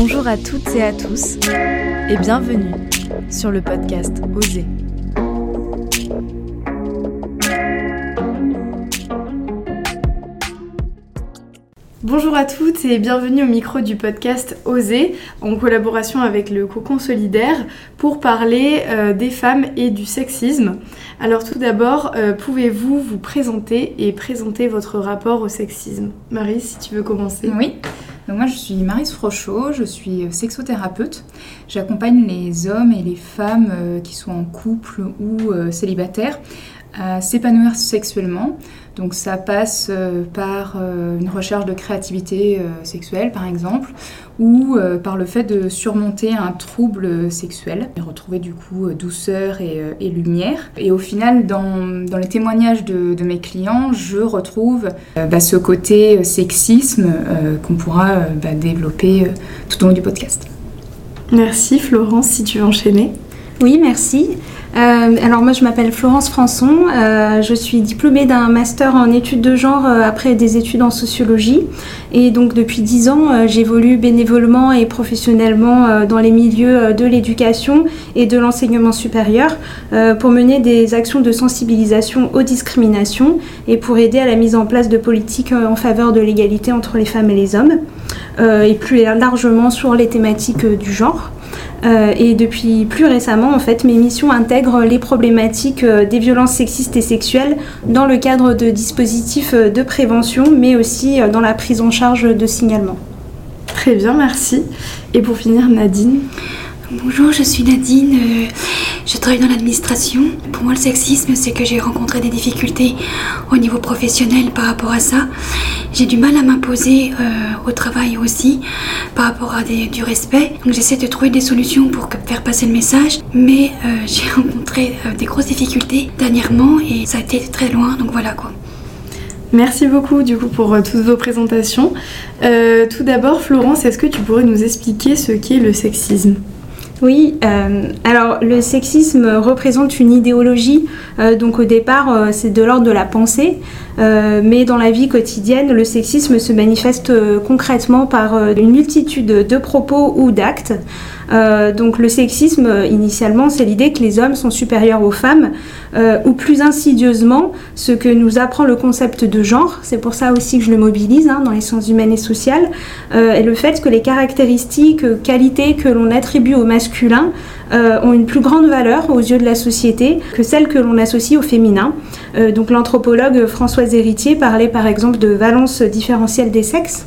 Bonjour à toutes et à tous et bienvenue sur le podcast Oser. Bonjour à toutes et bienvenue au micro du podcast Oser en collaboration avec le Cocon Solidaire pour parler euh, des femmes et du sexisme. Alors tout d'abord, euh, pouvez-vous vous présenter et présenter votre rapport au sexisme? Marie, si tu veux commencer. Oui. Donc moi je suis Marise Frochot, je suis sexothérapeute. J'accompagne les hommes et les femmes euh, qui sont en couple ou célibataires à s'épanouir sexuellement donc ça passe euh, par euh, une recherche de créativité euh, sexuelle par exemple, ou par le fait de surmonter un trouble sexuel, et retrouver du coup douceur et, lumière. Et au final, dans, les témoignages de, mes clients, je retrouve bah, ce côté sexisme qu'on pourra bah, développer tout au long du podcast. Merci Florence, si tu veux enchaîner. Oui, merci. Euh, alors moi je m'appelle Florence Françon, euh, je suis diplômée d'un master en études de genre euh, après des études en sociologie et donc depuis dix ans j'évolue bénévolement et professionnellement dans les milieux de l'éducation et de l'enseignement supérieur pour mener des actions de sensibilisation aux discriminations et pour aider à la mise en place de politiques en faveur de l'égalité entre les femmes et les hommes et plus largement sur les thématiques du genre. Euh, et depuis plus récemment, en fait, mes missions intègrent les problématiques euh, des violences sexistes et sexuelles dans le cadre de dispositifs euh, de prévention, mais aussi dans la prise en charge de signalement. Très bien, merci. Et pour finir, Nadine? Bonjour, je suis Nadine, euh, je travaille dans l'administration. Pour moi, le sexisme, c'est que j'ai rencontré des difficultés au niveau professionnel par rapport à ça. J'ai du mal à m'imposer euh, au travail aussi par rapport à du respect. Donc j'essaie de trouver des solutions pour faire passer le message, mais euh, j'ai rencontré des grosses difficultés dernièrement et ça a été très loin, donc voilà quoi. Merci beaucoup du coup pour toutes vos présentations. tout d'abord, Florence, est-ce que tu pourrais nous expliquer ce qu'est le sexisme? Oui, euh, alors le sexisme représente une idéologie, euh, donc au départ euh, c'est de l'ordre de la pensée, mais dans la vie quotidienne le sexisme se manifeste concrètement par une multitude de propos ou d'actes. Euh, donc le sexisme, initialement, c'est l'idée que les hommes sont supérieurs aux femmes, euh, ou plus insidieusement, ce que nous apprend le concept de genre, c'est pour ça aussi que je le mobilise hein, dans les sciences humaines et sociales, euh, et le fait que les caractéristiques, qualités que l'on attribue au masculin ont une plus grande valeur aux yeux de la société que celles que l'on associe au féminin. donc l'anthropologue Françoise Héritier parlait par exemple de valence différentielle des sexes,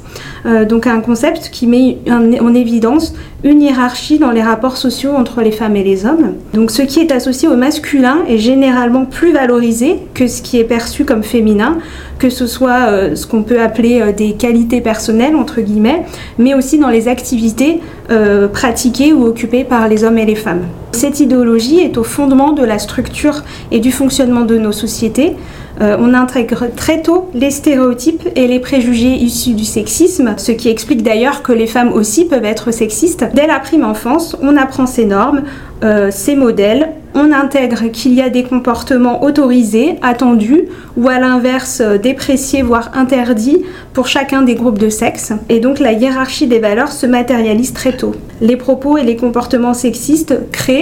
donc un concept qui met en évidence une hiérarchie dans les rapports sociaux entre les femmes et les hommes. Donc ce qui est associé au masculin est généralement plus valorisé que ce qui est perçu comme féminin, que ce soit euh, ce qu'on peut appeler euh, des qualités personnelles, entre guillemets, mais aussi dans les activités euh, pratiquées ou occupées par les hommes et les femmes. Cette idéologie est au fondement de la structure et du fonctionnement de nos sociétés. Euh, on intègre très tôt les stéréotypes et les préjugés issus du sexisme, ce qui explique d'ailleurs que les femmes aussi peuvent être sexistes. Dès la prime enfance, on apprend ces normes, euh, ces modèles, on intègre qu'il y a des comportements autorisés, attendus, ou à l'inverse euh, dépréciés, voire interdits pour chacun des groupes de sexe. Et donc la hiérarchie des valeurs se matérialise très tôt. Les propos et les comportements sexistes créent,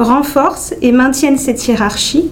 renforcent et maintiennent cette hiérarchie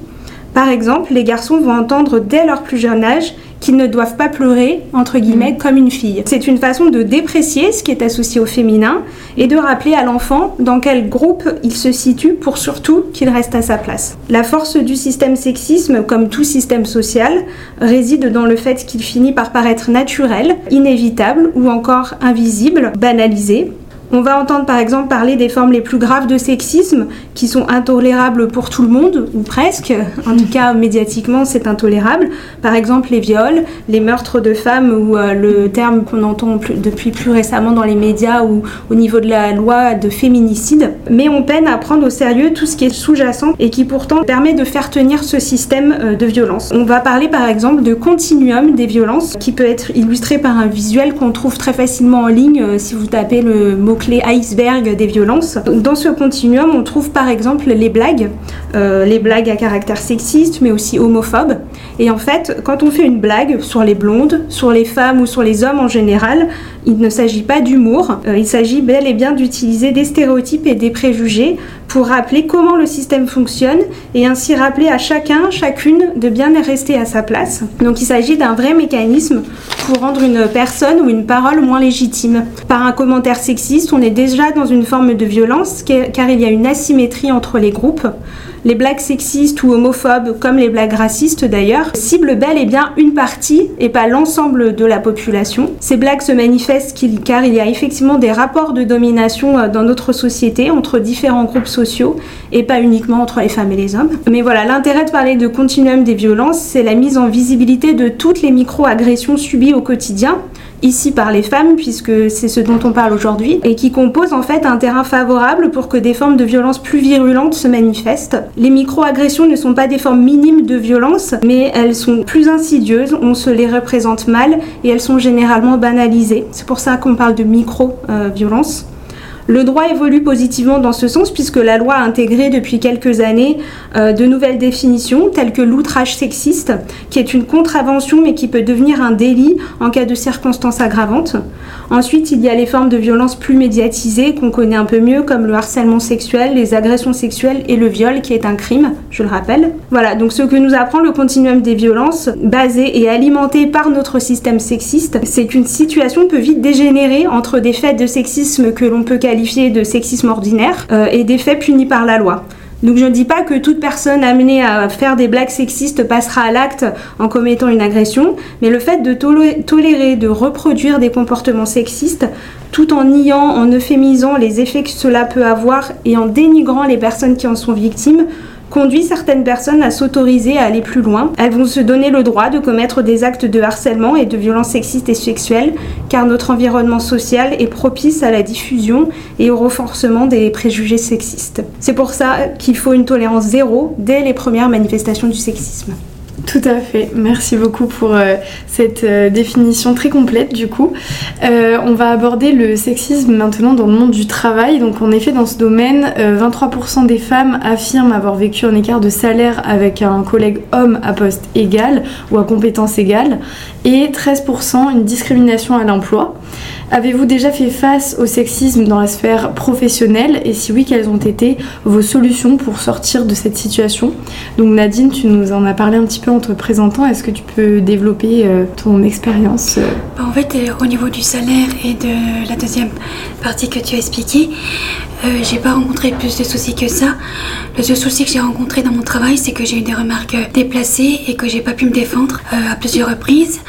par exemple, les garçons vont entendre dès leur plus jeune âge qu'ils ne doivent pas pleurer, entre guillemets, mm. comme une fille. C'est une façon de déprécier ce qui est associé au féminin et de rappeler à l'enfant dans quel groupe il se situe pour surtout qu'il reste à sa place. La force du système sexisme, comme tout système social, réside dans le fait qu'il finit par paraître naturel, inévitable ou encore invisible, banalisé, on va entendre par exemple parler des formes les plus graves de sexisme qui sont intolérables pour tout le monde, ou presque. En tout cas, médiatiquement, c'est intolérable. Par exemple, les viols, les meurtres de femmes, ou euh, le terme qu'on entend depuis plus récemment dans les médias ou au niveau de la loi de féminicide. Mais on peine à prendre au sérieux tout ce qui est sous-jacent et qui pourtant permet de faire tenir ce système euh, de violence. On va parler par exemple de continuum des violences qui peut être illustré par un visuel qu'on trouve très facilement en ligne euh, si vous tapez le mot donc les icebergs des violences. Dans ce continuum, on trouve par exemple les blagues, euh, les blagues à caractère sexiste, mais aussi homophobe. Et en fait, quand on fait une blague sur les blondes, sur les femmes ou sur les hommes en général, il ne s'agit pas d'humour, euh, il s'agit bel et bien d'utiliser des stéréotypes et des préjugés pour rappeler comment le système fonctionne et ainsi rappeler à chacun, chacune de bien rester à sa place. Donc il s'agit d'un vrai mécanisme pour rendre une personne ou une parole moins légitime. Par un commentaire sexiste, on est déjà dans une forme de violence car il y a une asymétrie entre les groupes. Les blagues sexistes ou homophobes, comme les blagues racistes d'ailleurs, ciblent bel et bien une partie et pas l'ensemble de la population. Ces blagues se manifestent car il y a effectivement des rapports de domination euh, dans notre société entre différents groupes sociaux et pas uniquement entre les femmes et les hommes. Mais voilà, l'intérêt de parler de continuum des violences, c'est la mise en visibilité de toutes les micro-agressions subies au quotidien ici par les femmes, puisque c'est ce dont on parle aujourd'hui, et qui compose en fait un terrain favorable pour que des formes de violence plus virulentes se manifestent. Les micro-agressions ne sont pas des formes minimes de violence, mais elles sont plus insidieuses, on se les représente mal, et elles sont généralement banalisées. C'est pour ça qu'on parle de micro-violence. Le droit évolue positivement dans ce sens puisque la loi a intégré depuis quelques années euh, de nouvelles définitions telles que l'outrage sexiste, qui est une contravention mais qui peut devenir un délit en cas de circonstances aggravantes. Ensuite, il y a les formes de violence plus médiatisées qu'on connaît un peu mieux comme le harcèlement sexuel, les agressions sexuelles et le viol qui est un crime, je le rappelle. Voilà, donc ce que nous apprend le continuum des violences, basé et alimenté par notre système sexiste, c'est qu'une situation peut vite dégénérer entre des faits de sexisme que l'on peut qualifier de sexisme ordinaire euh, et des faits punis par la loi. Donc je ne dis pas que toute personne amenée à faire des blagues sexistes passera à l'acte en commettant une agression, mais le fait de tolérer, de reproduire des comportements sexistes tout en niant, en euphémisant les effets que cela peut avoir et en dénigrant les personnes qui en sont victimes, conduit certaines personnes à s'autoriser à aller plus loin. Elles vont se donner le droit de commettre des actes de harcèlement et de violence sexistes et sexuelles, car notre environnement social est propice à la diffusion et au renforcement des préjugés sexistes. C'est pour ça qu'il faut une tolérance zéro dès les premières manifestations du sexisme. Tout à fait. Merci beaucoup pour euh, cette euh, définition très complète du coup. Euh, on va aborder le sexisme maintenant dans le monde du travail. Donc en effet dans ce domaine, 23% des femmes affirment avoir vécu un écart de salaire avec un collègue homme à poste égal ou à compétence égale et 13% une discrimination à l'emploi. Avez-vous déjà fait face au sexisme dans la sphère professionnelle et si oui, quelles ont été vos solutions pour sortir de cette situation Donc Nadine, tu nous en as parlé un petit peu en te présentant. Est-ce que tu peux développer euh, ton expérience euh bah, En fait, euh, au niveau du salaire et de la deuxième partie que tu as expliquée, j'ai pas rencontré plus de soucis que ça. Le seul souci que j'ai rencontré dans mon travail, c'est que j'ai eu des remarques déplacées et que j'ai pas pu me défendre à plusieurs reprises.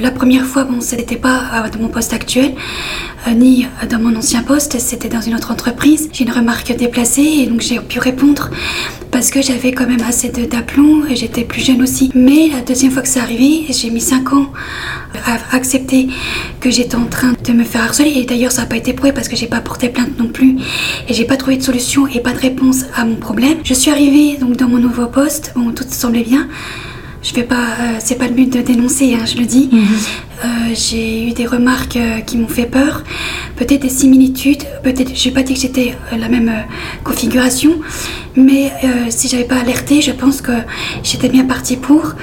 La première fois, bon, n'était pas dans mon poste actuel, euh, ni dans mon ancien poste, c'était dans une autre entreprise. J'ai une remarque déplacée et donc j'ai pu répondre parce que j'avais quand même assez d'aplomb et j'étais plus jeune aussi. Mais la deuxième fois que c'est arrivé, j'ai mis 5 ans à accepter que j'étais en train de me faire harceler et d'ailleurs ça n'a pas été prouvé parce que j'ai pas porté plainte non plus et j'ai pas trouvé de solution et pas de réponse à mon problème. Je suis arrivée donc dans mon nouveau poste, bon tout semblait bien je vais pas, euh, c'est pas le but de dénoncer, hein, je le dis. Mhm. Euh, j'ai eu des remarques euh, qui m'ont fait peur, peut-être des similitudes, peut-être, je n'ai pas dit que j'étais la même configuration, mais si j'avais pas alerté, je pense que j'étais bien partie pour.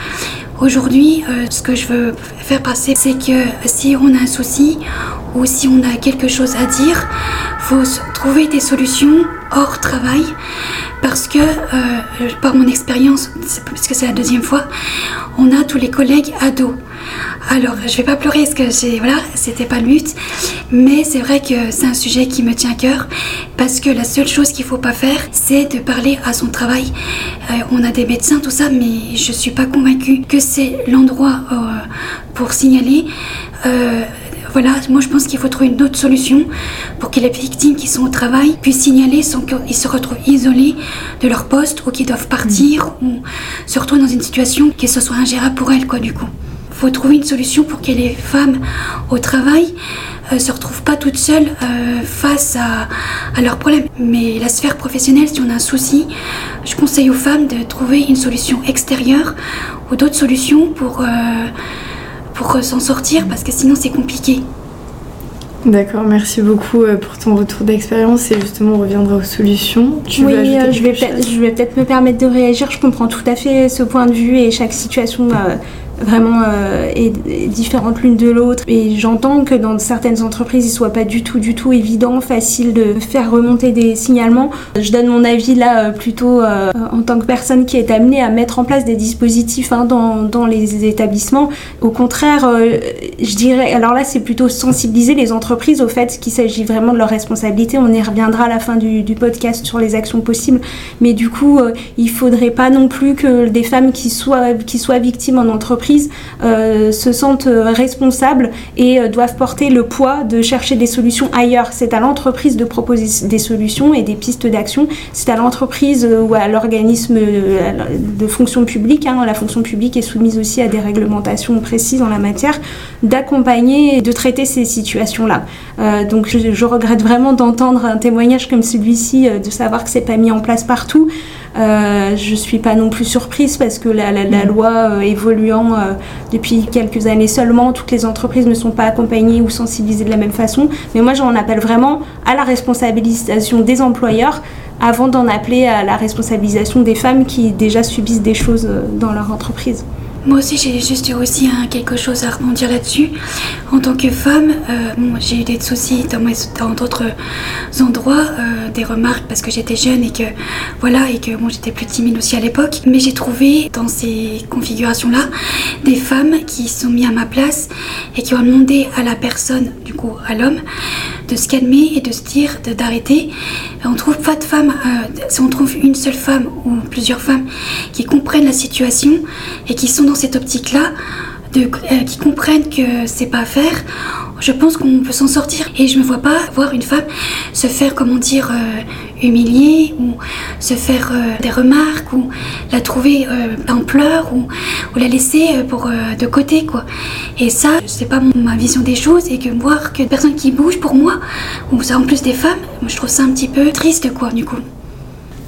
Aujourd'hui, ce que je veux faire passer, c'est que si on a un souci ou si on a quelque chose à dire, faut trouver des solutions hors travail parce que, euh, par mon expérience, parce que c'est la deuxième fois, on a tous les collègues ados. Alors, je vais pas pleurer parce que j'ai, voilà, c'était pas le but, mais c'est vrai que c'est un sujet qui me tient à cœur parce que la seule chose qu'il faut pas faire, c'est de parler à son travail. Euh, on a des médecins, tout ça, mais je suis pas convaincue que c'est l'endroit euh, pour signaler. Voilà, moi je pense qu'il faut trouver une autre solution pour que les victimes qui sont au travail puissent signaler sans qu'ils se retrouvent isolés de leur poste ou qu'ils doivent partir mm. ou se retrouvent dans une situation que ce soit ingérable pour elles, quoi, du coup. Il faut trouver une solution pour que les femmes au travail ne euh, se retrouvent pas toutes seules euh, face à, à, leurs problèmes. Mais la sphère professionnelle, si on a un souci, je conseille aux femmes de trouver une solution extérieure ou d'autres solutions pour... Euh, pour s'en sortir parce que sinon c'est compliqué. D'accord, merci beaucoup pour ton retour d'expérience et justement on reviendra aux solutions. Tu oui, je, vais je vais peut-être me permettre de réagir. Je comprends tout à fait ce point de vue et chaque situation euh, vraiment euh, est, différente l'une de l'autre. Et j'entends que dans certaines entreprises, il soit pas du tout, du tout évident, facile de faire remonter des signalements. Je donne mon avis là euh, plutôt euh, en tant que personne qui est amenée à mettre en place des dispositifs hein, dans, dans, les établissements. Au contraire, je dirais, alors là, c'est plutôt sensibiliser les entreprises au fait qu'il s'agit vraiment de leur responsabilité. On y reviendra à la fin du, du podcast sur les actions possibles. Mais du coup, il faudrait pas non plus que des femmes qui soient, qui soient victimes en entreprise euh, se sentent responsables et euh, doivent porter le poids de chercher des solutions ailleurs. C'est à l'entreprise de proposer des solutions et des pistes d'action. C'est à l'entreprise euh, ou à l'organisme de fonction publique, hein. la fonction publique est soumise aussi à des réglementations précises en la matière, d'accompagner et de traiter ces situations-là. donc je, regrette vraiment d'entendre un témoignage comme celui-ci, de savoir que c'est pas mis en place partout. Euh, je suis pas non plus surprise parce que la, mm. loi évoluant euh, depuis quelques années seulement, toutes les entreprises ne sont pas accompagnées ou sensibilisées de la même façon. Mais moi, j'en appelle vraiment à la responsabilisation des employeurs avant d'en appeler à la responsabilisation des femmes qui déjà subissent des choses euh, dans leur entreprise. Moi aussi, j'ai juste aussi hein, quelque chose à rebondir là-dessus. En tant que femme, euh, j'ai eu des soucis dans, d'autres endroits, euh, des remarques parce que j'étais jeune et que voilà et que j'étais plus timide aussi à l'époque. Mais j'ai trouvé dans ces configurations-là des femmes qui sont mises à ma place et qui ont demandé à la personne, du coup à l'homme, de se calmer et de se dire d'arrêter. On trouve pas de femmes, euh, si on trouve une seule femme ou plusieurs femmes qui comprennent la situation et qui sont dans cette optique-là, euh, qui comprennent que c'est pas à faire, je pense qu'on peut s'en sortir. Et je me vois pas voir une femme se faire, comment dire, euh, humilier ou se faire euh, des remarques ou la trouver en pleurs ou, la laisser pour de côté, quoi. Et ça, c'est pas ma vision des choses et que voir que personne qui bouge pour moi, ou ça en plus des femmes, je trouve ça un petit peu triste, quoi, du coup.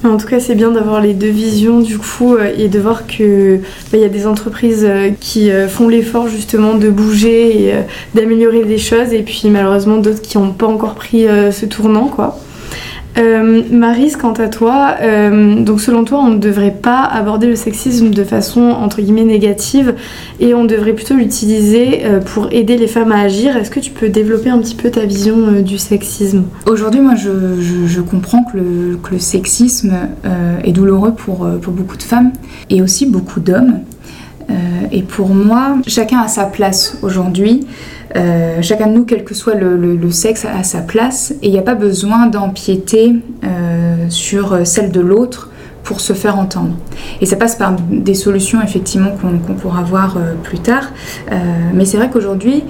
En tout cas, c'est bien d'avoir les deux visions du coup euh, et de voir que bah, il y a des entreprises euh, qui euh, font l'effort justement de bouger et d'améliorer des choses et puis malheureusement d'autres qui n'ont pas encore pris ce tournant quoi. Euh, quant à toi, euh, donc selon toi, on ne devrait pas aborder le sexisme de façon entre guillemets négative et on devrait plutôt l'utiliser euh, pour aider les femmes à agir. Est-ce que tu peux développer un petit peu ta vision du sexisme? Aujourd'hui, moi, je, comprends que le, sexisme est douloureux pour, pour beaucoup de femmes et aussi beaucoup d'hommes. et pour moi, chacun a sa place aujourd'hui. Euh, chacun de nous, quel que soit le, sexe, a sa place et il n'y a pas besoin d'empiéter euh, sur celle de l'autre pour se faire entendre. Et ça passe par des solutions effectivement qu'on pourra voir euh, plus tard. mais c'est vrai qu'aujourd'hui,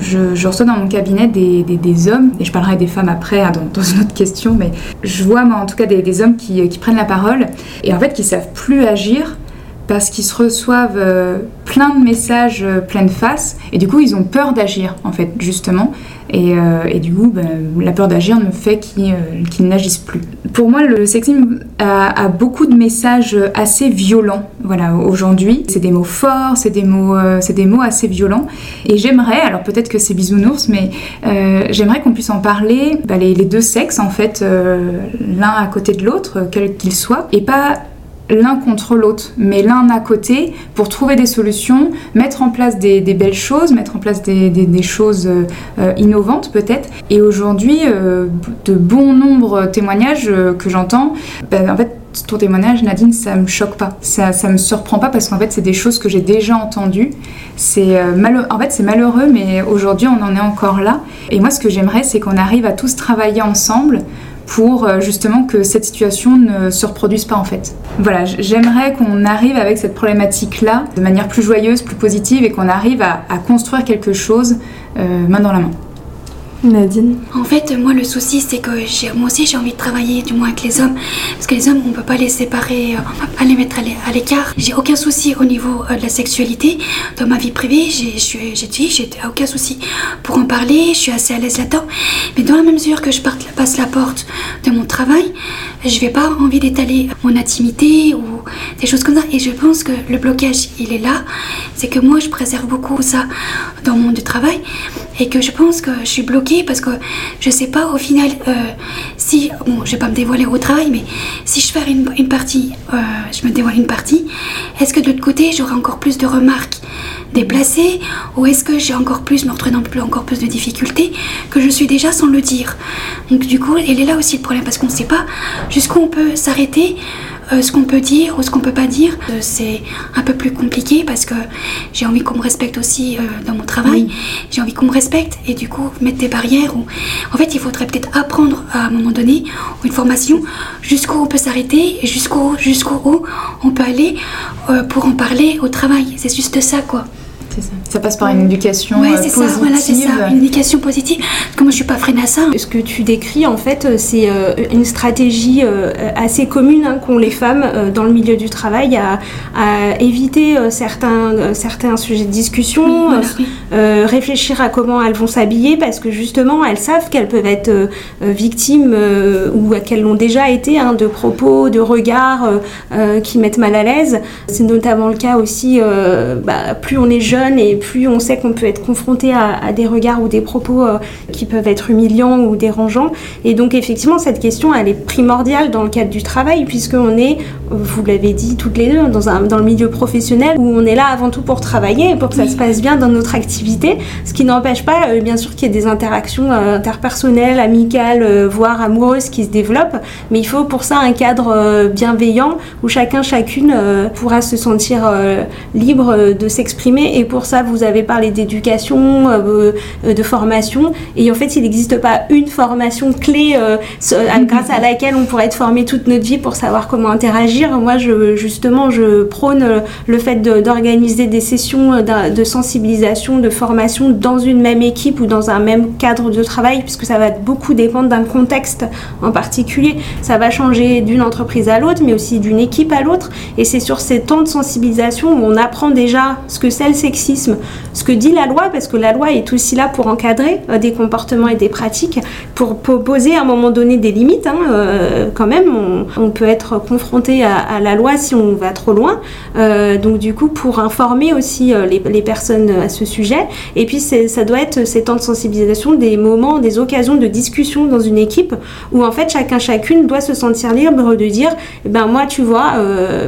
je, reçois dans mon cabinet des, hommes, et je parlerai des femmes après hein, dans, une autre question, mais je vois moi en tout cas des, hommes qui, qui, prennent la parole et en fait qui savent plus agir parce qu'ils se reçoivent euh, plein de messages euh, pleine face et du coup ils ont peur d'agir en fait justement. Et, euh, du coup ben, la peur d'agir ne fait qu'ils n'agissent plus. Pour moi le sexisme a, beaucoup de messages assez violents voilà aujourd'hui. C'est des mots forts c'est des mots c'est des mots assez violents. Et j'aimerais alors peut-être que c'est bisounours mais j'aimerais qu'on puisse en parler ben, les, les, deux sexes en fait l'un à côté de l'autre quel qu'il soit et pas l'un contre l'autre, mais l'un à côté pour trouver des solutions, mettre en place des, belles choses, mettre en place des, choses euh, innovantes peut-être. Et aujourd'hui, euh, de bons nombres de témoignages euh, que j'entends, ben, en fait, ton témoignage, Nadine, ça me choque pas, ça, ça me surprend pas parce qu'en fait, c'est des choses que j'ai déjà entendues. C'est en fait, c'est malheureux, mais aujourd'hui, on en est encore là. Et moi, ce que j'aimerais, c'est qu'on arrive à tous travailler ensemble pour euh, justement que cette situation ne se reproduise pas en fait. Voilà, j'aimerais qu'on arrive avec cette problématique-là de manière plus joyeuse, plus positive et qu'on arrive à, construire quelque chose euh, main dans la main. Nadine En fait, moi, le souci, c'est que moi aussi, j'ai envie de travailler, du moins avec les hommes. Parce que les hommes, on peut pas les séparer, on peut pas les mettre à l'écart. J'ai aucun souci au niveau euh, de la sexualité. Dans ma vie privée, j'ai dit, j'ai aucun souci pour en parler. Je suis assez à l'aise là-dedans. Mais dans la mesure que je passe la porte de mon travail, je vais pas envie d'étaler mon intimité ou des choses comme ça. Et je pense que le blocage, il est là. C'est que moi, je préserve beaucoup ça dans mon monde du travail et que je pense que je suis bloquée parce que je sais pas au final euh, si, bon, je vais pas me dévoiler au travail, mais si je fais une, partie, euh, je me dévoile une partie, est-ce que de l'autre côté, j'aurai encore plus de remarques déplacées ou est-ce que j'ai encore plus, me retrouve plus, encore plus de difficultés que je suis déjà sans le dire? Donc du coup, il est là aussi le problème parce qu'on ne sait pas jusqu'où on peut s'arrêter euh, ce qu'on peut dire ou ce qu'on peut pas dire. Euh, c'est un peu plus compliqué parce que j'ai envie qu'on me respecte aussi euh, dans mon travail. J'ai envie qu'on me respecte et du coup mettre des barrières. Ou... En fait, il faudrait peut-être apprendre à un moment donné ou une formation jusqu'où on peut s'arrêter et jusqu'où jusqu'où on peut aller pour en parler au travail. C'est juste ça quoi. Ça. passe par une éducation ouais, c'est ça, voilà, c'est ça, une éducation positive. Parce que moi, je suis pas freinée à ça. Ce que tu décris, en fait, euh, c'est euh, une stratégie euh, assez commune hein, qu'ont les femmes dans le milieu du travail à, éviter certains, certains sujets de discussion, réfléchir à comment elles vont s'habiller, parce que justement, elles savent qu'elles peuvent être victimes ou qu'elles l'ont déjà été hein, de propos, de regards qui mettent mal à l'aise. C'est notamment le cas aussi, bah, plus on est jeune, et plus on sait qu'on peut être confronté à, des regards ou des propos euh, qui peuvent être humiliants ou dérangeants. Et donc effectivement, cette question, elle est primordiale dans le cadre du travail, puisqu'on est, vous l'avez dit toutes les deux, dans, un, dans le milieu professionnel, où on est là avant tout pour travailler, pour que ça se passe bien dans notre activité, ce qui n'empêche pas, euh, bien sûr, qu'il y ait des interactions euh, interpersonnelles, amicales, voire amoureuses qui se développent, mais il faut pour ça un cadre bienveillant où chacun, chacune pourra se sentir libre de s'exprimer et pour ça, vous avez parlé d'éducation, euh, euh, de formation. Et en fait, il n'existe pas une formation clé euh, grâce à laquelle on pourrait être formé toute notre vie pour savoir comment interagir. Moi, je, justement, je prône le fait d'organiser des sessions de sensibilisation, de formation dans une même équipe ou dans un même cadre de travail, puisque ça va beaucoup dépendre d'un contexte en particulier. Ça va changer d'une entreprise à l'autre, mais aussi d'une équipe à l'autre. Et c'est sur ces temps de sensibilisation où on apprend déjà ce que c'est le sexisme ce que dit la loi, parce que la loi est aussi là pour encadrer euh, des comportements et des pratiques, pour, poser à un moment donné des limites. Hein, euh, quand même, on, peut être confronté à, la loi si on va trop loin. Euh, donc du coup, pour informer aussi les, personnes à ce sujet. Et puis, ça doit être ces temps de sensibilisation, des moments, des occasions de discussion dans une équipe où en fait chacun chacune doit se sentir libre de dire, eh ben moi, tu vois,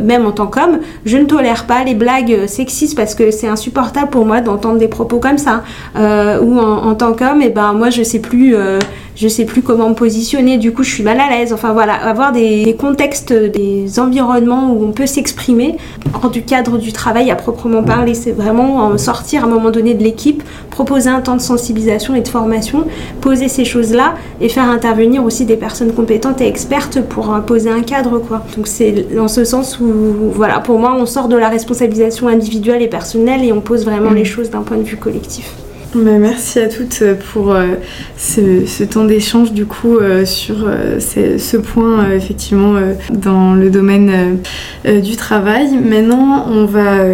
même en tant qu'homme, je ne tolère pas les blagues sexistes parce que c'est insupportable pour moi d'entendre des propos comme ça. Euh, ou en, tant qu'homme, et eh ben moi je sais plus, euh, je sais plus comment me positionner. Du coup, je suis mal à l'aise. Enfin voilà, avoir des, contextes, des environnements où on peut s'exprimer hors du cadre du travail à proprement parler. C'est vraiment sortir à un moment donné de l'équipe, proposer un temps de sensibilisation et de formation, poser ces choses-là et faire intervenir aussi des personnes compétentes et expertes pour poser un cadre quoi. Donc c'est dans ce sens où voilà, pour moi, on sort de la responsabilisation individuelle et personnelle et on pose vraiment les mm. choses d'un point de vue collectif. Merci à toutes euh, pour euh, ce, temps d'échange du coup euh, sur ce, point effectivement dans le domaine du travail. Maintenant on va,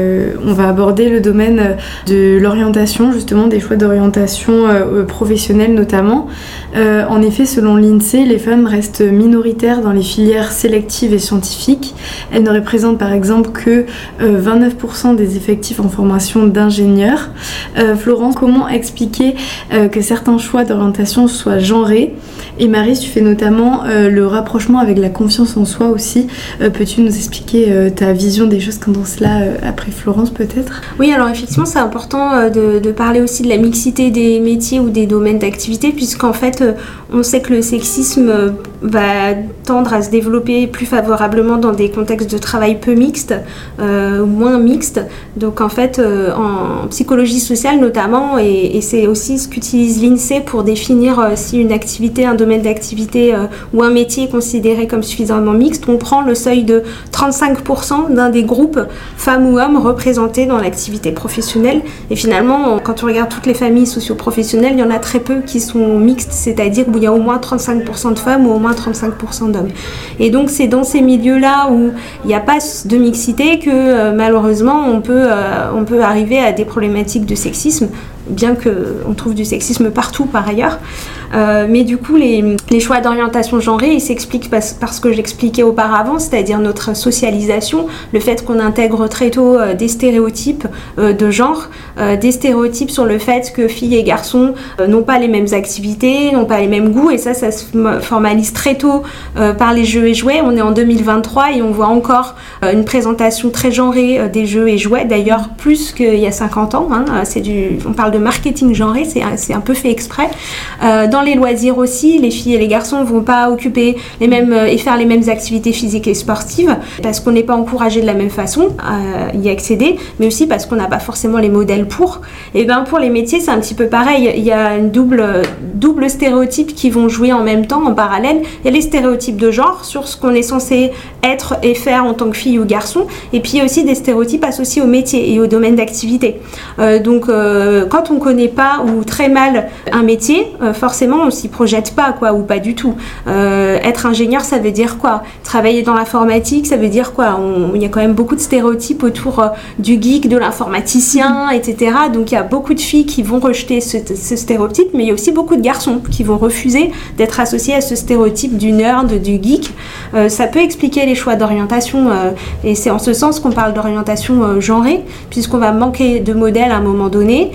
on va aborder le domaine de l'orientation, justement des choix d'orientation professionnelle notamment. En effet selon l'INSEE les femmes restent minoritaires dans les filières sélectives et scientifiques. Elles ne représentent par exemple que 29% des effectifs en formation d'ingénieurs. Florence, comment expliquer euh, que certains choix d'orientation soient genrés? Et Marie, tu fais notamment euh, le rapprochement avec la confiance en soi aussi. Euh, peux-tu nous expliquer ta vision des choses dans cela après Florence peut-être? Oui, alors effectivement, c'est important de, parler aussi de la mixité des métiers ou des domaines d'activité, puisqu'en fait, on sait que le sexisme va tendre à se développer plus favorablement dans des contextes de travail peu mixtes, euh, moins mixtes. Donc en fait, euh, en psychologie sociale notamment, et, c'est aussi ce qu'utilise l'INSEE pour définir euh, si une activité, un domaine d'activité ou un métier est considéré comme suffisamment mixte, on prend le seuil de 35% d'un des groupes femmes ou hommes représentés dans l'activité professionnelle. Et finalement, quand on regarde toutes les familles socio-professionnelles, il y en a très peu qui sont mixtes, c'est-à-dire où il y a au moins 35% de femmes ou au moins 35% d'hommes. Et donc c'est dans ces milieux-là où il n'y a pas de mixité que euh, malheureusement on peut, euh, on peut arriver à des problématiques de sexisme. Bien qu'on trouve du sexisme partout par ailleurs. Euh, mais du coup, les, choix d'orientation genrée, ils s'expliquent parce, parce, que j'expliquais auparavant, c'est-à-dire notre socialisation, le fait qu'on intègre très tôt euh, des stéréotypes euh, de genre, des stéréotypes sur le fait que filles et garçons n'ont pas les mêmes activités, n'ont pas les mêmes goûts, et ça, ça se formalise très tôt par les jeux et jouets. On est en 2023 et on voit encore une présentation très genrée des jeux et jouets, d'ailleurs plus qu'il y a 50 ans. Hein, c'est du, on parle de marketing genré, c'est un peu fait exprès. dans les loisirs aussi, les filles et les garçons vont pas occuper les mêmes euh, et faire les mêmes activités physiques et sportives parce qu'on n'est pas encouragé de la même façon à y accéder, mais aussi parce qu'on n'a pas forcément les modèles pour. Et bien pour les métiers, c'est un petit peu pareil. Il y a une double, double stéréotype qui vont jouer en même temps, en parallèle. Il y a les stéréotypes de genre sur ce qu'on est censé être et faire en tant que fille ou garçon, et puis aussi des stéréotypes associés au métier et au domaine d'activité. Euh, donc euh, quand on connaît pas ou très mal un métier, forcément on s'y projette pas, quoi, ou pas du tout. Euh, être ingénieur, ça veut dire quoi? Travailler dans l'informatique, ça veut dire quoi? Il y a quand même beaucoup de stéréotypes autour euh, du geek, de l'informaticien, etc. Donc il y a beaucoup de filles qui vont rejeter ce, stéréotype, mais il y a aussi beaucoup de garçons qui vont refuser d'être associés à ce stéréotype du nerd, du geek. Euh, ça peut expliquer les choix d'orientation, et c'est en ce sens qu'on parle d'orientation genrée, puisqu'on va manquer de modèles à un moment donné.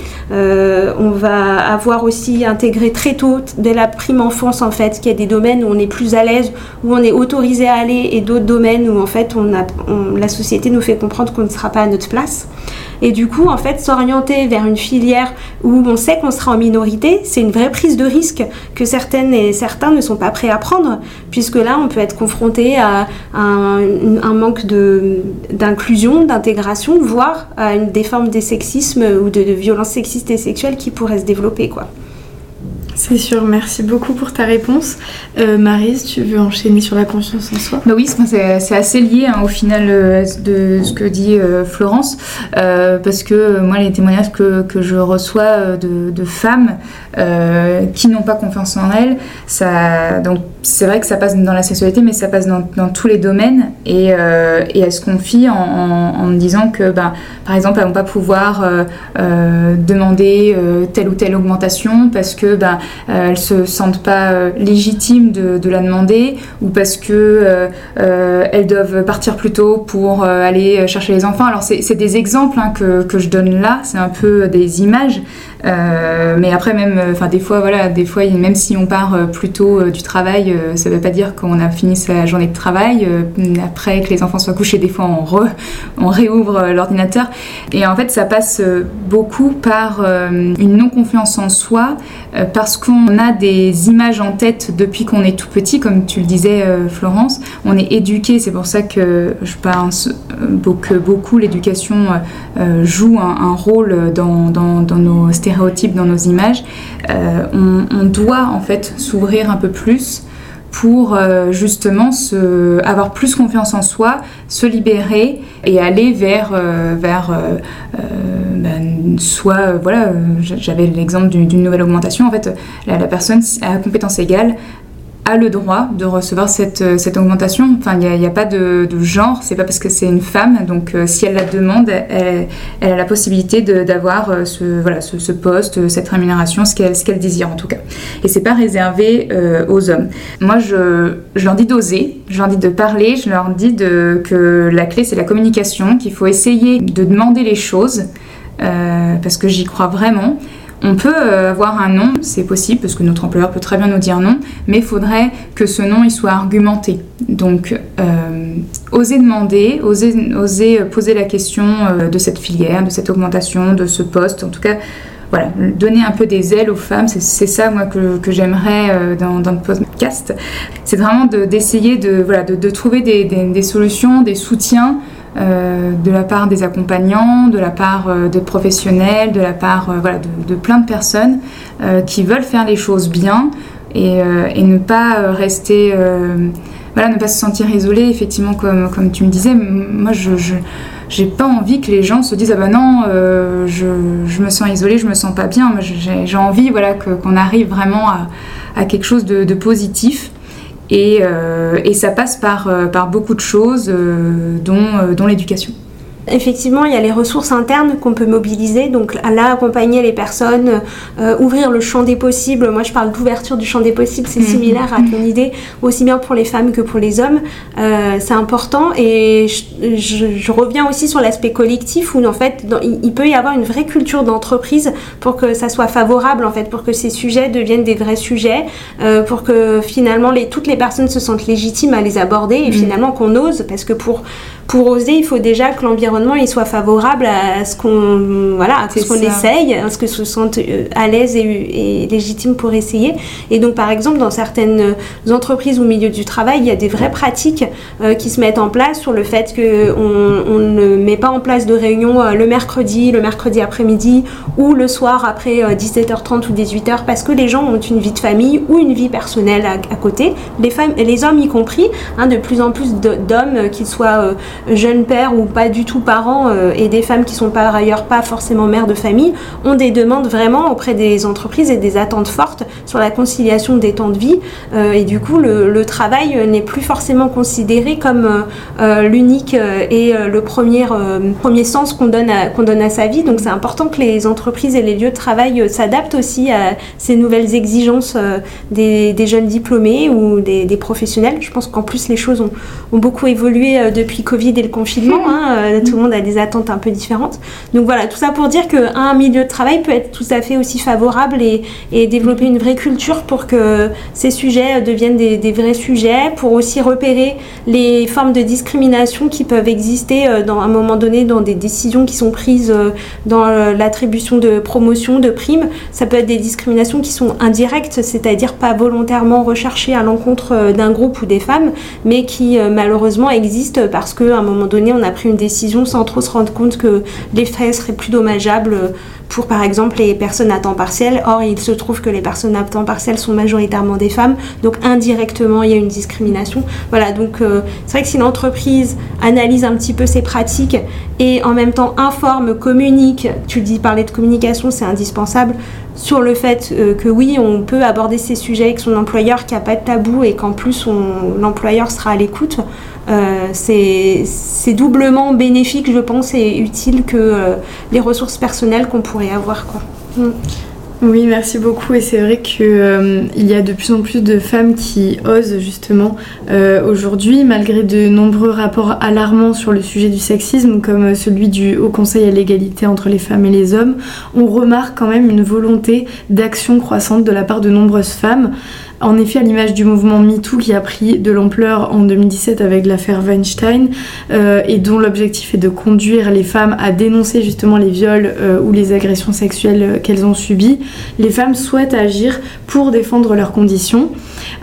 On va avoir aussi intégré très tôt dès la prime enfance en fait, qu'il y a des domaines où on est plus à l'aise, où on est autorisé à aller, et d'autres domaines où en fait la société nous fait comprendre qu'on ne sera pas à notre place. Et du coup, en fait, s'orienter vers une filière où on sait qu'on sera en minorité, c'est une vraie prise de risque que certaines et certains ne sont pas prêts à prendre, puisque là, on peut être confronté à un, manque d'inclusion, d'intégration, voire à des formes de sexisme ou de, de violences sexistes et sexuelles qui pourraient se développer, quoi. C'est sûr, merci beaucoup pour ta réponse. Euh, Marise, tu veux enchaîner sur la confiance en soi? Bah Oui, c'est assez lié hein, au final euh, de ce que dit euh, Florence, euh, parce que moi, les témoignages que, que je reçois de, femmes qui n'ont pas confiance en elles, ça, donc c'est vrai que ça passe dans la sexualité, mais ça passe dans, tous les domaines, et, elles se confient en, me disant que, bah, par exemple, elles vont pas pouvoir demander telle ou telle augmentation parce que euh, elles se sentent pas euh, légitimes de, la demander ou parce que euh, elles doivent partir plus tôt pour aller chercher les enfants. Alors c'est des exemples hein, que, je donne là, c'est un peu des images, euh, mais après même, euh, enfin des fois voilà, des fois même si on part euh, plus tôt du travail, ça ne veut pas dire qu'on a fini sa journée de travail. après que les enfants soient couchés, des fois on, re, on réouvre l'ordinateur. Et en fait ça passe beaucoup par une non confiance en soi, parce qu'on a des images en tête depuis qu'on est tout petit, comme tu le disais Florence. On est éduqué, c'est pour ça que je pense que beaucoup l'éducation joue un, rôle dans, dans nos stéréotypes dans nos images, euh, on, doit en fait s'ouvrir un peu plus pour euh, justement se, avoir plus confiance en soi, se libérer et aller vers, euh, vers ben, soit, voilà, j'avais l'exemple d'une nouvelle augmentation, en fait, la personne à compétence égale a le droit de recevoir cette, euh, cette augmentation. Enfin, il n'y a, pas de, de genre, c'est pas parce que c'est une femme. Donc, euh, si elle la demande, elle, a la possibilité d'avoir euh, ce, voilà, ce, poste, cette rémunération, ce qu'elle qu'elle désire en tout cas. Et c'est pas réservé aux hommes. Moi, je, leur dis d'oser, je leur dis de parler, je leur dis que la clé c'est la communication, qu'il faut essayer de demander les choses. parce que j'y crois vraiment. On peut euh, avoir un nom, c'est possible, parce que notre employeur peut très bien nous dire non, mais il faudrait que ce nom il soit argumenté. Donc, euh, oser demander, oser, oser, poser la question euh, de cette filière, de cette augmentation, de ce poste, en tout cas, voilà, donner un peu des ailes aux femmes, c'est ça moi que, j'aimerais dans, dans, le podcast. C'est vraiment d'essayer de, trouver des, solutions, des soutiens euh, de la part des accompagnants, de la part euh, des professionnels, de la part euh, voilà, de, plein de personnes qui veulent faire les choses bien et, ne pas rester, voilà, ne pas se sentir isolé, effectivement, comme, comme tu me disais. Moi, je, je j'ai pas envie que les gens se disent ah ben non je, je, me sens isolée je me sens pas bien j'ai envie voilà qu'on arrive vraiment à, à, quelque chose de, de positif et, euh, et, ça passe par, euh, par beaucoup de choses, euh, dont, dont l'éducation. Effectivement, il y a les ressources internes qu'on peut mobiliser, donc là, accompagner les personnes, euh, ouvrir le champ des possibles. Moi, je parle d'ouverture du champ des possibles, c'est mhm. similaire à ton idée, aussi bien pour les femmes que pour les hommes. Euh, c'est important et je, reviens aussi sur l'aspect collectif où, en fait, il, peut y avoir une vraie culture d'entreprise pour que ça soit favorable, en fait, pour que ces sujets deviennent des vrais sujets, euh, pour que finalement les, toutes les personnes se sentent légitimes à les aborder et mhm. finalement qu'on ose, parce que pour pour oser, il faut déjà que l'environnement il soit favorable à ce qu'on voilà, à ce qu'on essaye, à ce que se sentent euh, à l'aise et, légitime pour essayer. Et donc par exemple dans certaines entreprises ou milieux du travail, il y a des vraies pratiques euh, qui se mettent en place sur le fait que on, ne met pas en place de réunion euh, le mercredi, le mercredi après-midi ou le soir après 17h30 ou 18h parce que les gens ont une vie de famille ou une vie personnelle à, côté, les femmes les hommes y compris, hein, de plus en plus d'hommes qu'ils soient jeunes pères ou pas du tout parents euh, et des femmes qui sont par ailleurs pas forcément mères de famille ont des demandes vraiment auprès des entreprises et des attentes fortes sur la conciliation des temps de vie. Euh, et du coup le, travail n'est plus forcément considéré comme euh, l'unique et le premier, premier sens qu'on donne, à, donne à sa vie. Donc c'est important que les entreprises et les lieux de travail s'adaptent aussi à ces nouvelles exigences des, jeunes diplômés ou des, des professionnels. Je pense qu'en plus les choses ont, ont beaucoup évolué depuis Covid dès le confinement. Hein, euh, tout le monde a des attentes un peu différentes. Donc voilà, tout ça pour dire qu'un milieu de travail peut être tout à fait aussi favorable et, développer une vraie culture pour que ces sujets deviennent des, vrais sujets, pour aussi repérer les formes de discrimination qui peuvent exister euh, dans, à un moment donné dans des décisions qui sont prises euh, dans l'attribution de promotion, de primes. Ça peut être des discriminations qui sont indirectes, c'est-à-dire pas volontairement recherchées à l'encontre d'un groupe ou des femmes, mais qui malheureusement existent parce que un moment donné, on a pris une décision sans trop se rendre compte que les faits seraient plus dommageables pour, par exemple, les personnes à temps partiel. Or, il se trouve que les personnes à temps partiel sont majoritairement des femmes, donc indirectement, il y a une discrimination. Voilà, donc euh, c'est vrai que si l'entreprise analyse un petit peu ses pratiques et en même temps informe, communique, tu dis parler de communication, c'est indispensable, sur le fait euh, que oui, on peut aborder ces sujets avec son employeur, qu'il n'y a pas de tabou et qu'en plus l'employeur sera à l'écoute, euh, c'est doublement bénéfique, je pense, et utile que les ressources personnelles qu'on pourrait avoir. Quoi. Mm. Oui, merci beaucoup. Et c'est vrai qu'il euh, y a de plus en plus de femmes qui osent justement aujourd'hui, malgré de nombreux rapports alarmants sur le sujet du sexisme, comme celui du Haut Conseil à l'égalité entre les femmes et les hommes, on remarque quand même une volonté d'action croissante de la part de nombreuses femmes. En effet, à l'image du mouvement MeToo qui a pris de l'ampleur en 2017 avec l'affaire Weinstein euh, et dont l'objectif est de conduire les femmes à dénoncer justement les viols euh, ou les agressions sexuelles euh, qu'elles ont subies, les femmes souhaitent agir pour défendre leurs conditions.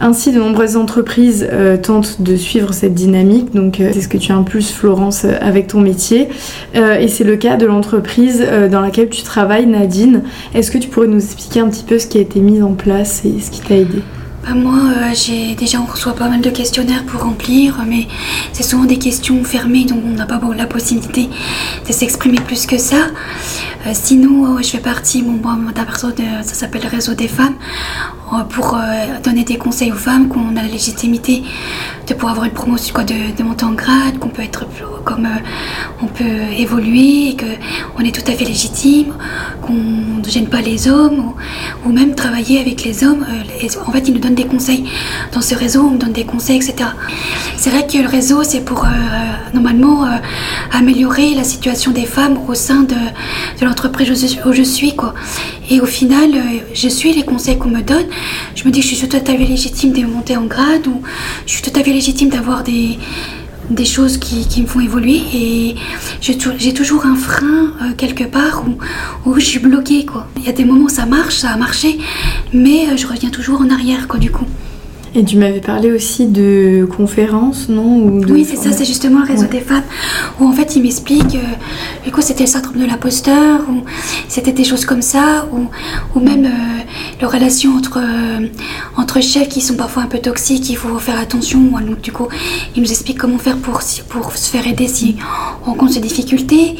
Ainsi, de nombreuses entreprises tentent de suivre cette dynamique, donc c'est ce que tu impulses Florence avec ton métier, et c'est le cas de l'entreprise dans laquelle tu travailles, Nadine. Est-ce que tu pourrais nous expliquer un petit peu ce qui a été mis en place et ce qui t'a aidé? Bah, moi, euh, j'ai déjà on reçoit pas mal de questionnaires pour remplir, mais c'est souvent des questions fermées, donc on n'a pas la possibilité de s'exprimer plus que ça. Euh, sinon, euh, je fais partie, mon d'un ça s'appelle le réseau des femmes, pour donner des conseils aux femmes qu'on a la légitimité de pouvoir avoir une promotion, quoi, de, de monter en grade, qu'on peut être comme on peut évoluer, qu'on est tout à fait légitime, qu'on ne gêne pas les hommes, ou, même travailler avec les hommes. en fait, ils nous donnent des conseils. Dans ce réseau, on me donne des conseils, etc. C'est vrai que le réseau, c'est pour euh, normalement euh, améliorer la situation des femmes au sein de, de l'entreprise où je suis. Quoi. Et au final, euh, je suis les conseils qu'on me donne. Je me dis que je suis tout à fait légitime de monter en grade ou je suis tout à fait légitime d'avoir des des choses qui, qui, me font évoluer et j'ai toujours un frein quelque part où, où, je suis bloquée quoi. Il y a des moments où ça marche, ça a marché, mais je reviens toujours en arrière quoi du coup. Et tu m'avais parlé aussi de conférences, non Oui, c'est ça, c'est justement le réseau des femmes, où en fait ils m'expliquent, euh, du coup c'était le syndrome de l'imposteur, ou c'était des choses comme ça, ou, ou même euh, les relations entre, euh, entre chefs qui sont parfois un peu toxiques, il faut faire attention. Donc du coup, ils nous expliquent comment faire pour, pour se faire aider si on rencontre ces difficultés,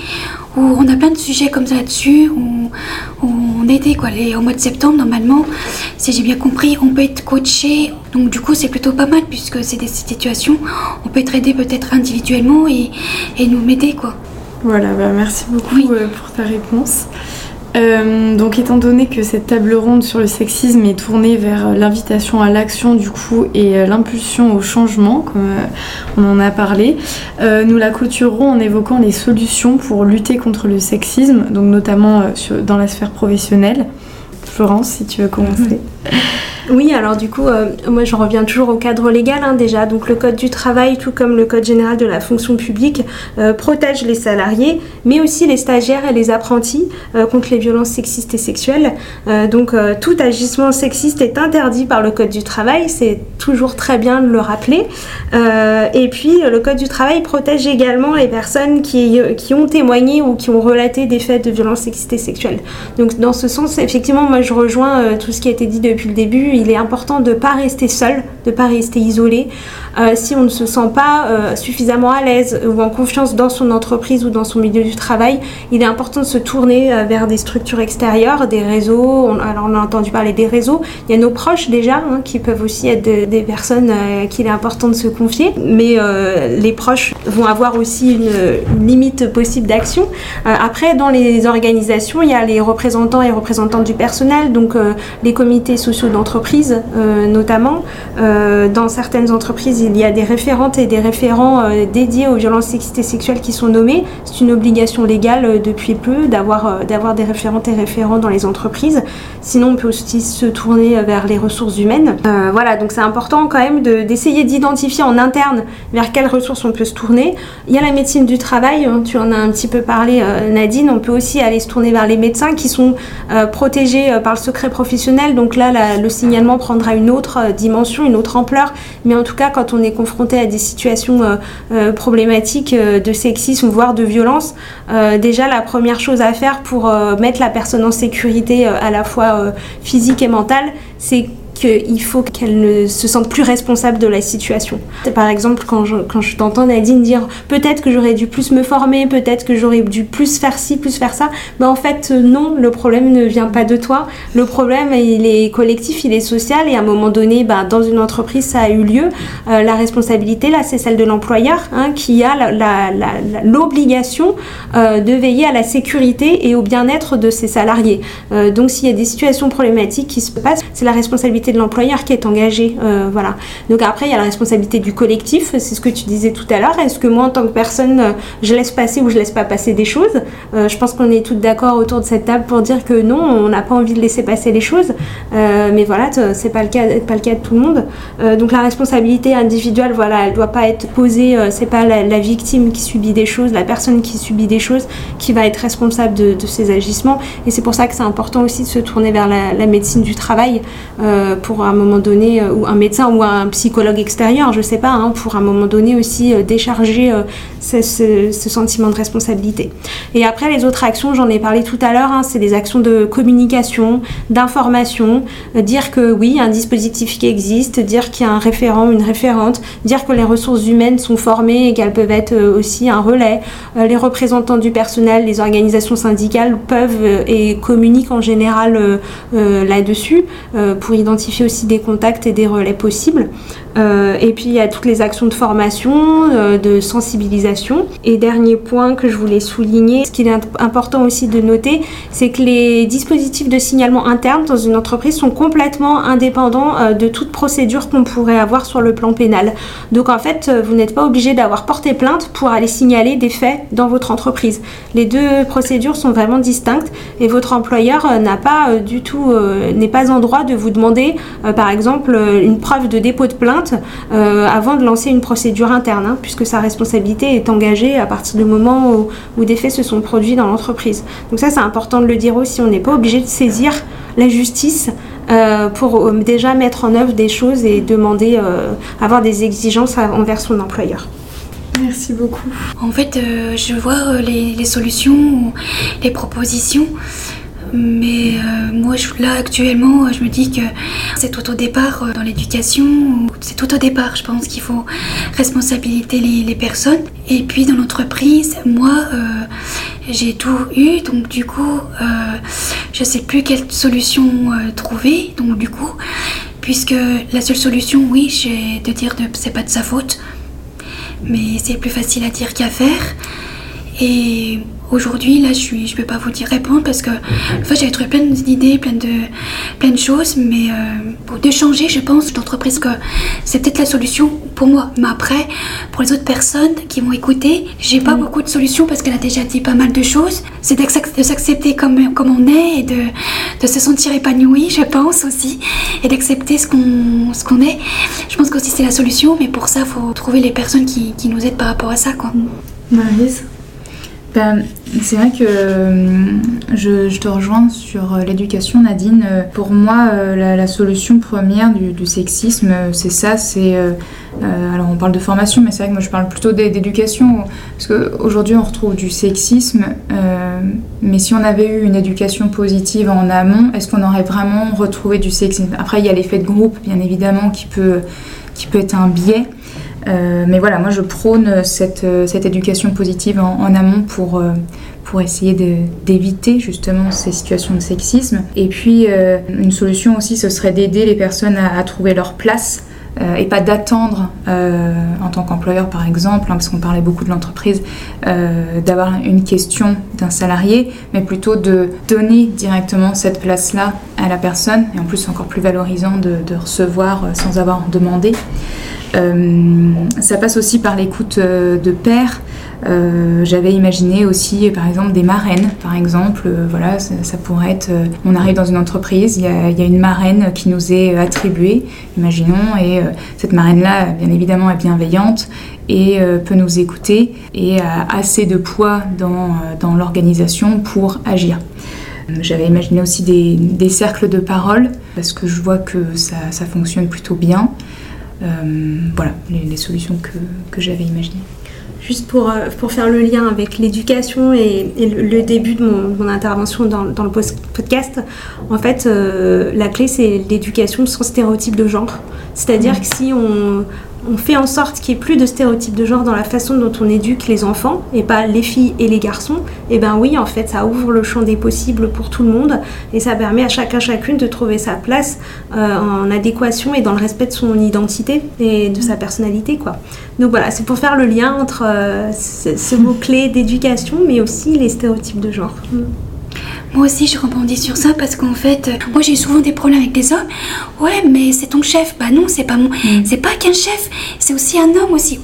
où on a plein de sujets comme ça là-dessus, où, on était quoi. Et au mois de septembre, normalement, si j'ai bien compris, on peut être coaché. Donc du coup, c'est plutôt pas mal puisque c'est des situations, on peut être aidé peut-être individuellement et, et nous m'aider quoi. Voilà, bah, merci beaucoup pour ta réponse. Euh, donc étant donné que cette table ronde sur le sexisme est tournée vers l'invitation à l'action du coup et euh, l'impulsion au changement, comme euh, on en a parlé, nous la clôturerons en évoquant les solutions pour lutter contre le sexisme, donc notamment dans la sphère professionnelle. Florence, si tu veux commencer. Oui, alors du coup, euh, moi je reviens toujours au cadre légal hein, déjà. Donc le code du travail, tout comme le code général de la fonction publique, euh, protège les salariés, mais aussi les stagiaires et les apprentis euh, contre les violences sexistes et sexuelles. donc tout agissement sexiste est interdit par le code du travail, c'est toujours très bien de le rappeler. et puis le code du travail protège également les personnes qui, qui ont témoigné ou qui ont relaté des faits de violences sexistes et sexuelles. Donc dans ce sens, effectivement, moi je rejoins tout ce qui a été dit depuis le début il est important de ne pas rester seul, ne pas rester isolé. Euh, si on ne se sent pas euh, suffisamment à l'aise ou en confiance dans son entreprise ou dans son milieu du travail, il est important de se tourner euh, vers des structures extérieures, des réseaux. alors on a entendu parler des réseaux. Il y a nos proches déjà hein, qui peuvent aussi être des personnes qu'il est important de se confier. Mais les proches vont avoir aussi une, limite possible d'action. après, dans les organisations, il y a les représentants et représentantes du personnel, donc les comités sociaux d'entreprise notamment. Dans certaines entreprises, il y a des référentes et des référents euh, dédiés aux violences sexistes et sexuelles qui sont nommés. C'est une obligation légale euh, depuis peu d'avoir euh, d'avoir des référentes et référents dans les entreprises. Sinon, on peut aussi se tourner vers les ressources humaines. voilà, donc c'est important quand même d'essayer d'identifier en interne vers quelles ressources on peut se tourner. Il y a la médecine du travail, hein, tu en as un petit peu parlé Nadine, on peut aussi aller se tourner vers les médecins qui sont protégés par le secret professionnel. Donc là, le signalement prendra une autre dimension, une autre ampleur. Mais en tout cas, quand on est confronté à des situations euh, euh, problématiques euh, de sexisme, voire de violence, déjà la première chose à faire pour mettre la personne en sécurité à la fois physique et mentale, c'est qu'il faut qu'elle ne se sente plus responsable de la situation. Par exemple, quand je, t'entends Nadine dire peut-être que j'aurais dû plus me former, peut-être que j'aurais dû plus faire ci, plus faire ça, ben en fait non, le problème ne vient pas de toi. Le problème, il est collectif, il est social et à un moment donné, ben, dans une entreprise, ça a eu lieu. Euh, la responsabilité, là, c'est celle de l'employeur hein, qui a l'obligation euh, de veiller à la sécurité et au bien-être de ses salariés. Euh, donc s'il y a des situations problématiques qui se passent, c'est la responsabilité de l'employeur qui est engagé. Euh, voilà. Donc après, il y a la responsabilité du collectif, c'est ce que tu disais tout à l'heure. Est-ce que moi, en tant que personne, euh, je laisse passer ou je laisse pas passer des choses? Euh, Je pense qu'on est toutes d'accord autour de cette table pour dire que non, on n'a pas envie de laisser passer les choses. mais voilà, c'est pas pas le cas de tout le monde. donc la responsabilité individuelle, voilà, elle doit pas être posée. c'est pas la, victime qui subit des choses, la personne qui subit des choses qui va être responsable de, de ses agissements. Et c'est pour ça que c'est important aussi de se tourner vers la médecine du travail pour un moment donné, euh, ou un médecin ou un psychologue extérieur, je sais pas, hein, pour un moment donné aussi euh, décharger euh, ce, sentiment de responsabilité. Et après, les autres actions, j'en ai parlé tout à l'heure, hein, c'est des actions de communication, d'information, dire que oui, un dispositif qui existe, dire qu'il y a un référent, une référente, dire que les ressources humaines sont formées et qu'elles peuvent être aussi un relais. les représentants du personnel, les organisations syndicales peuvent et communiquent en général là-dessus pour identifier aussi des contacts et des relais possibles. Euh, et puis il y a toutes les actions de formation, euh, de sensibilisation. Et dernier point que je voulais souligner, ce qu'il est important aussi de noter, c'est que les dispositifs de signalement interne dans une entreprise sont complètement indépendants euh, de toute procédure qu'on pourrait avoir sur le plan pénal. Donc en fait, vous n'êtes pas obligé d'avoir porté plainte pour aller signaler des faits dans votre entreprise. Les deux procédures sont vraiment distinctes et votre employeur n'a pas du tout, n'est pas en droit de vous demander, par exemple, une preuve de dépôt de plainte euh, avant de lancer une procédure interne, hein, puisque sa responsabilité est engagée à partir du moment où, des faits se sont produits dans l'entreprise. Donc ça, c'est important de le dire aussi. On n'est pas obligé de saisir la justice euh, pour euh, déjà mettre en œuvre des choses et demander, avoir des exigences envers son employeur. Merci beaucoup. En fait, je vois les, les, solutions, les propositions. Mais euh, moi, là, actuellement, je me dis que c'est tout au départ euh, dans l'éducation, c'est tout au départ, je pense qu'il faut responsabiliser les, personnes. Et puis dans l'entreprise, moi, euh, j'ai tout eu, donc du coup, je sais plus quelle solution trouver. Donc du coup, puisque la seule solution, oui, c'est de dire que c'est pas de sa faute, mais c'est plus facile à dire qu'à faire. Et aujourd'hui, là, je suis, je peux pas vous dire répondre parce que enfin, j'avais trouvé plein d'idées, plein de, plein de choses, mais euh, pour de changer, je pense, d'entreprise que c'est peut-être la solution pour moi. Mais après, pour les autres personnes qui vont écouter, j'ai pas beaucoup de solutions parce qu'elle a déjà dit pas mal de choses. C'est de s'accepter comme, comme on est et de, de se sentir épanoui, je pense aussi, et d'accepter ce qu'on ce qu'on est. Je pense qu'aussi c'est la solution, mais pour ça, faut trouver les personnes qui, qui nous aident par rapport à ça, quoi. Marise Ben, c'est vrai que euh, je, te rejoins sur euh, l'éducation, Nadine. Euh, Pour moi, la, solution première du, sexisme, c'est ça. C'est alors on parle de formation, mais c'est vrai que moi je parle plutôt d'é- d'éducation, parce qu'aujourd'hui on retrouve du sexisme. mais si on avait eu une éducation positive en amont, est-ce qu'on aurait vraiment retrouvé du sexisme? Après, il y a l'effet de groupe, bien évidemment, qui peut qui peut être un biais. Euh, mais voilà, moi je prône cette, euh, cette éducation positive en, amont pour, euh, pour essayer d'éviter justement ces situations de sexisme. Et puis une solution aussi, ce serait d'aider les personnes à, trouver leur place. et pas d'attendre en tant qu'employeur par exemple, hein, parce qu'on parlait beaucoup de l'entreprise, d'avoir une question d'un salarié, mais plutôt de donner directement cette place-là à la personne, et en plus encore plus valorisant de, recevoir sans avoir demandé. Euh, ça passe aussi par l'écoute euh, de pairs. Euh, J'avais imaginé aussi, par exemple, des marraines, par exemple. Euh, voilà, ça, pourrait être. on arrive dans une entreprise, il y, y a une marraine qui nous est attribuée, imaginons, et cette marraine-là, bien évidemment, est bienveillante et peut nous écouter et a assez de poids dans, dans l'organisation pour agir. J'avais imaginé aussi des, des cercles de parole parce que je vois que ça, ça fonctionne plutôt bien. Euh, voilà les, les solutions que, que j'avais imaginées. Juste pour, euh, pour faire le lien avec l'éducation et, et le, le début de mon, mon intervention dans, dans le podcast, en fait, euh, la clé, c'est l'éducation sans stéréotype de genre. C'est-à-dire que si on, on fait en sorte qu'il n'y ait plus de stéréotypes de genre dans la façon dont on éduque les enfants, et pas les filles et les garçons, et ben oui, en fait, ça ouvre le champ des possibles pour tout le monde, et ça permet à chacun, chacune de trouver sa place euh, en adéquation et dans le respect de son identité et de sa personnalité, quoi. Donc voilà, c'est pour faire le lien entre euh, ce, ce mot-clé d'éducation, mais aussi les stéréotypes de genre. Moi aussi, je rebondis sur ça parce qu'en fait, euh, moi j'ai souvent des problèmes avec des hommes. Ouais, mais c'est ton chef. Bah non, c'est pas mon. C'est pas qu'un chef, c'est aussi un homme aussi.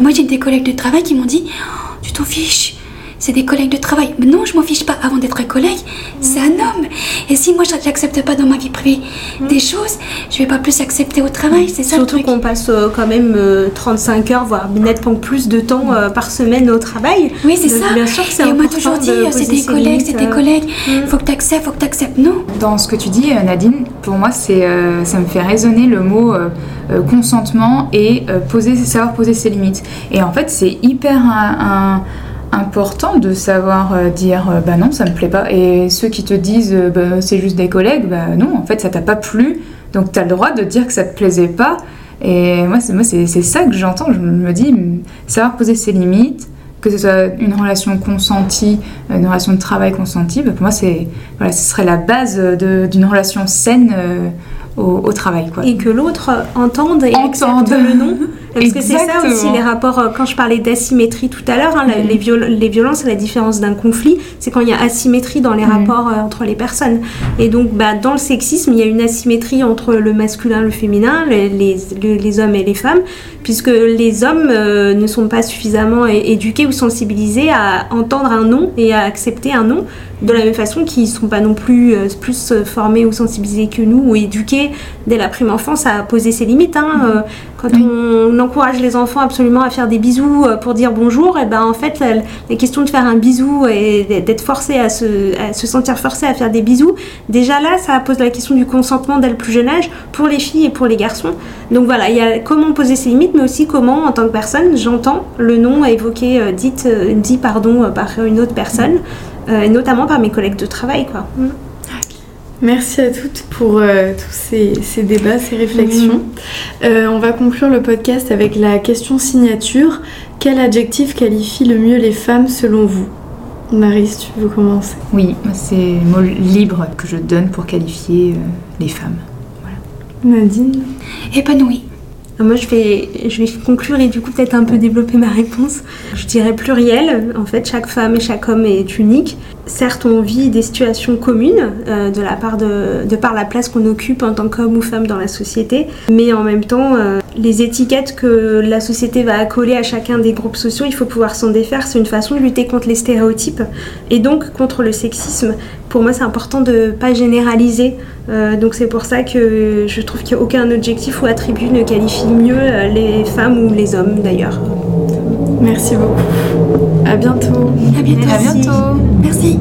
Moi j'ai des collègues de travail qui m'ont dit Oh, Tu t'en fiches c'est des collègues de travail. Mais non, je m'en fiche pas. Avant d'être un collègue, c'est un homme. Et si moi, je n'accepte pas dans ma vie privée des choses, je vais pas plus accepter au travail. C'est ça Surtout qu'on passe euh, quand même euh, 35 heures, voire nettement plus de temps euh, par semaine au travail. Oui, c'est ça. Bien sûr que c'est Et on m'a important toujours dit de euh, c'est des collègues, c'est des collègues. Mm. Faut que tu acceptes, faut que tu acceptes. Non. Dans ce que tu dis, Nadine, pour moi, c'est, euh, ça me fait résonner le mot consentement et poser, savoir poser ses limites. Et en fait, c'est hyper un- un- important de savoir euh, dire euh, bah non, ça me plaît pas. Et ceux qui te disent euh, bah, c'est juste des collègues, bah non, en fait, ça t'a pas plu. Donc, tu as le droit de dire que ça te plaisait pas. Et moi, c'est, moi, c'est, c'est ça que j'entends. Je me dis, savoir poser ses limites, que ce soit une relation consentie, une relation de travail consentie, bah, pour moi, c'est, voilà, ce serait la base de- d'une relation saine euh, au, au travail. Quoi. Et que l'autre entende et Entende. accepte le non. Parce que c'est ça aussi les rapports, euh, quand je parlais d'asymétrie tout à l'heure, hein, Mhm. les, viol- les violences, à la différence d'un conflit, c'est quand il y a asymétrie dans les Mhm. rapports euh, entre les personnes. Et donc bah, dans le sexisme, il y a une asymétrie entre le masculin, le féminin, les, les- le- les hommes et les femmes, puisque les hommes euh, ne sont pas suffisamment éduqués ou sensibilisés à entendre un non et à accepter un non, de la même façon qu'ils ne sont pas non plus euh, plus euh, formés ou sensibilisés que nous ou éduqués dès la prime enfance à poser ses limites. hein. Euh, quand Oui. on encourage les enfants absolument à faire des bisous pour dire bonjour, et ben en fait la, la question de faire un bisou et d'être forcé à se, à se sentir forcé à faire des bisous, déjà là ça pose la question du consentement dès le plus jeune âge pour les filles et pour les garçons. Donc voilà, il y a comment poser ses limites, mais aussi comment en tant que personne j'entends le nom évoqué, dit, dit pardon par une autre personne, et notamment par mes collègues de travail quoi. Mm. Merci à toutes pour euh, tous ces, ces débats, ces réflexions. Euh, on va conclure le podcast avec la question signature. Quel adjectif qualifie le mieux les femmes selon vous? Marie, si tu veux commencer? Oui, c'est le mot libre que je donne pour qualifier euh, les femmes. Nadine? Épanoui. Moi, je vais, je vais conclure et du coup peut-être un peu développer ma réponse. Je dirais pluriel. En fait, chaque femme et chaque homme est unique. Certes, on vit des situations communes euh, de la part de, par la place qu'on occupe en tant qu'homme ou femme dans la société, mais en même temps, euh, les étiquettes que la société va accoler à chacun des groupes sociaux, il faut pouvoir s'en défaire. C'est une façon de lutter contre les stéréotypes et donc contre le sexisme. Pour moi, c'est important de ne pas généraliser. Euh, donc c'est pour ça que je trouve qu'aucun objectif ou attribut ne qualifie mieux les femmes ou les hommes d'ailleurs. Merci beaucoup. À bientôt. À bientôt. À bientôt. Merci.